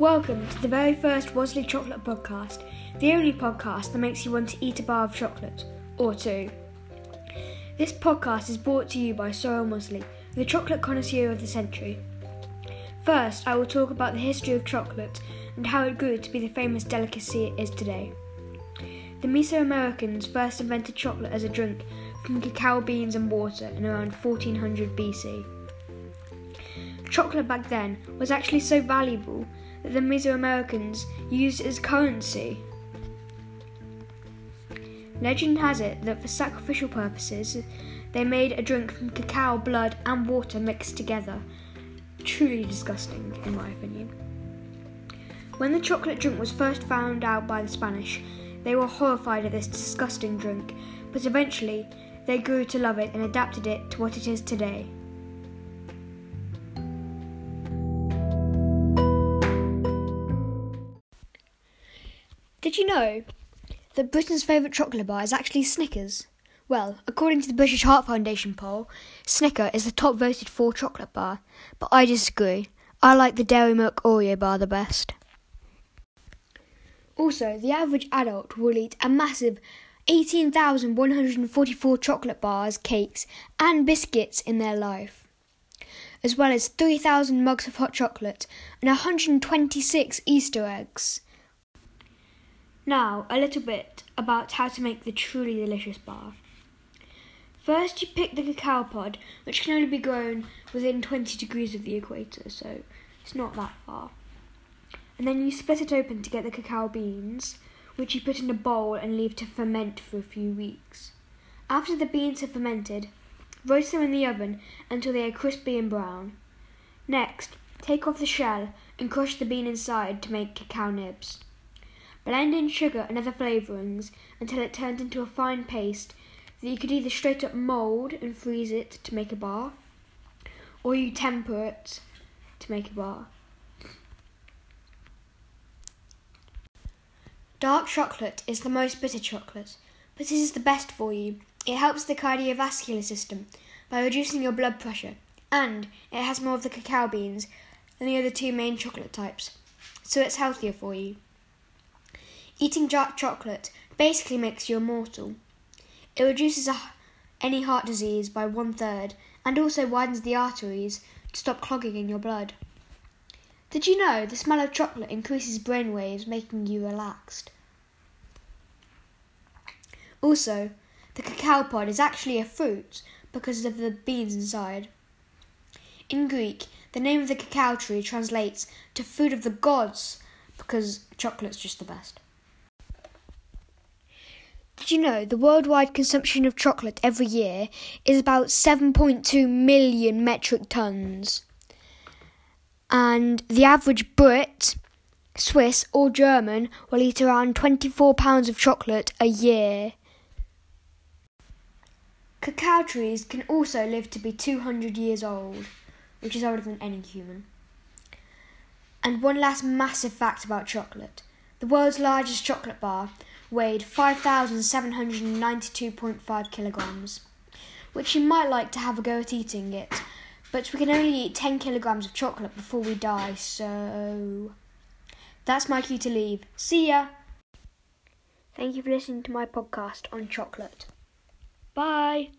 Welcome to the very first Wosley Chocolate Podcast, the only podcast that makes you want to eat a bar of chocolate, or two. This podcast is brought to you by Sorrel Mosley, the chocolate connoisseur of the century. First, I will talk about the history of chocolate and how it grew to be the famous delicacy it is today. The Mesoamericans first invented chocolate as a drink from cacao beans and water in around 1400 BC. Chocolate back then was actually so valuable the Mesoamericans used as currency. Legend has it that for sacrificial purposes, they made a drink from cacao, blood, and water mixed together. Truly disgusting, in my opinion. When the chocolate drink was first found out by the Spanish, they were horrified at this disgusting drink, but eventually they grew to love it and adapted it to what it is today. Did you know that Britain's favourite chocolate bar is actually Snickers? Well, according to the British Heart Foundation poll, Snicker is the top voted for chocolate bar, but I disagree. I like the Dairy Milk Oreo bar the best. Also, the average adult will eat a massive 18,144 chocolate bars, cakes, and biscuits in their life, as well as 3,000 mugs of hot chocolate and 126 Easter eggs. Now, a little bit about how to make the truly delicious bar. First, you pick the cacao pod, which can only be grown within 20 degrees of the equator, so it's not that far. And then you split it open to get the cacao beans, which you put in a bowl and leave to ferment for a few weeks. After the beans have fermented, roast them in the oven until they are crispy and brown. Next, take off the shell and crush the bean inside to make cacao nibs. Blend in sugar and other flavourings until it turns into a fine paste that you could either straight up mould and freeze it to make a bar, or you temper it to make a bar. Dark chocolate is the most bitter chocolate, but it is the best for you. It helps the cardiovascular system by reducing your blood pressure, and it has more of the cacao beans than the other two main chocolate types, so it's healthier for you. Eating dark chocolate basically makes you immortal. It reduces any heart disease by one third and also widens the arteries to stop clogging in your blood. Did you know the smell of chocolate increases brain waves, making you relaxed? Also, the cacao pod is actually a fruit because of the beans inside. In Greek, the name of the cacao tree translates to food of the gods because chocolate's just the best. Did you know the worldwide consumption of chocolate every year is about 7.2 million metric tons? and the average Brit, Swiss, or German will eat around 24 pounds of chocolate a year. Cacao trees can also live to be 200 years old, which is older than any human. And one last massive fact about chocolate the world's largest chocolate bar weighed 5,792.5 kilograms, which you might like to have a go at eating it but we can only eat 10 kilograms of chocolate before we die, so that's my cue to leave. See ya! Thank you for listening to my podcast on chocolate. Bye!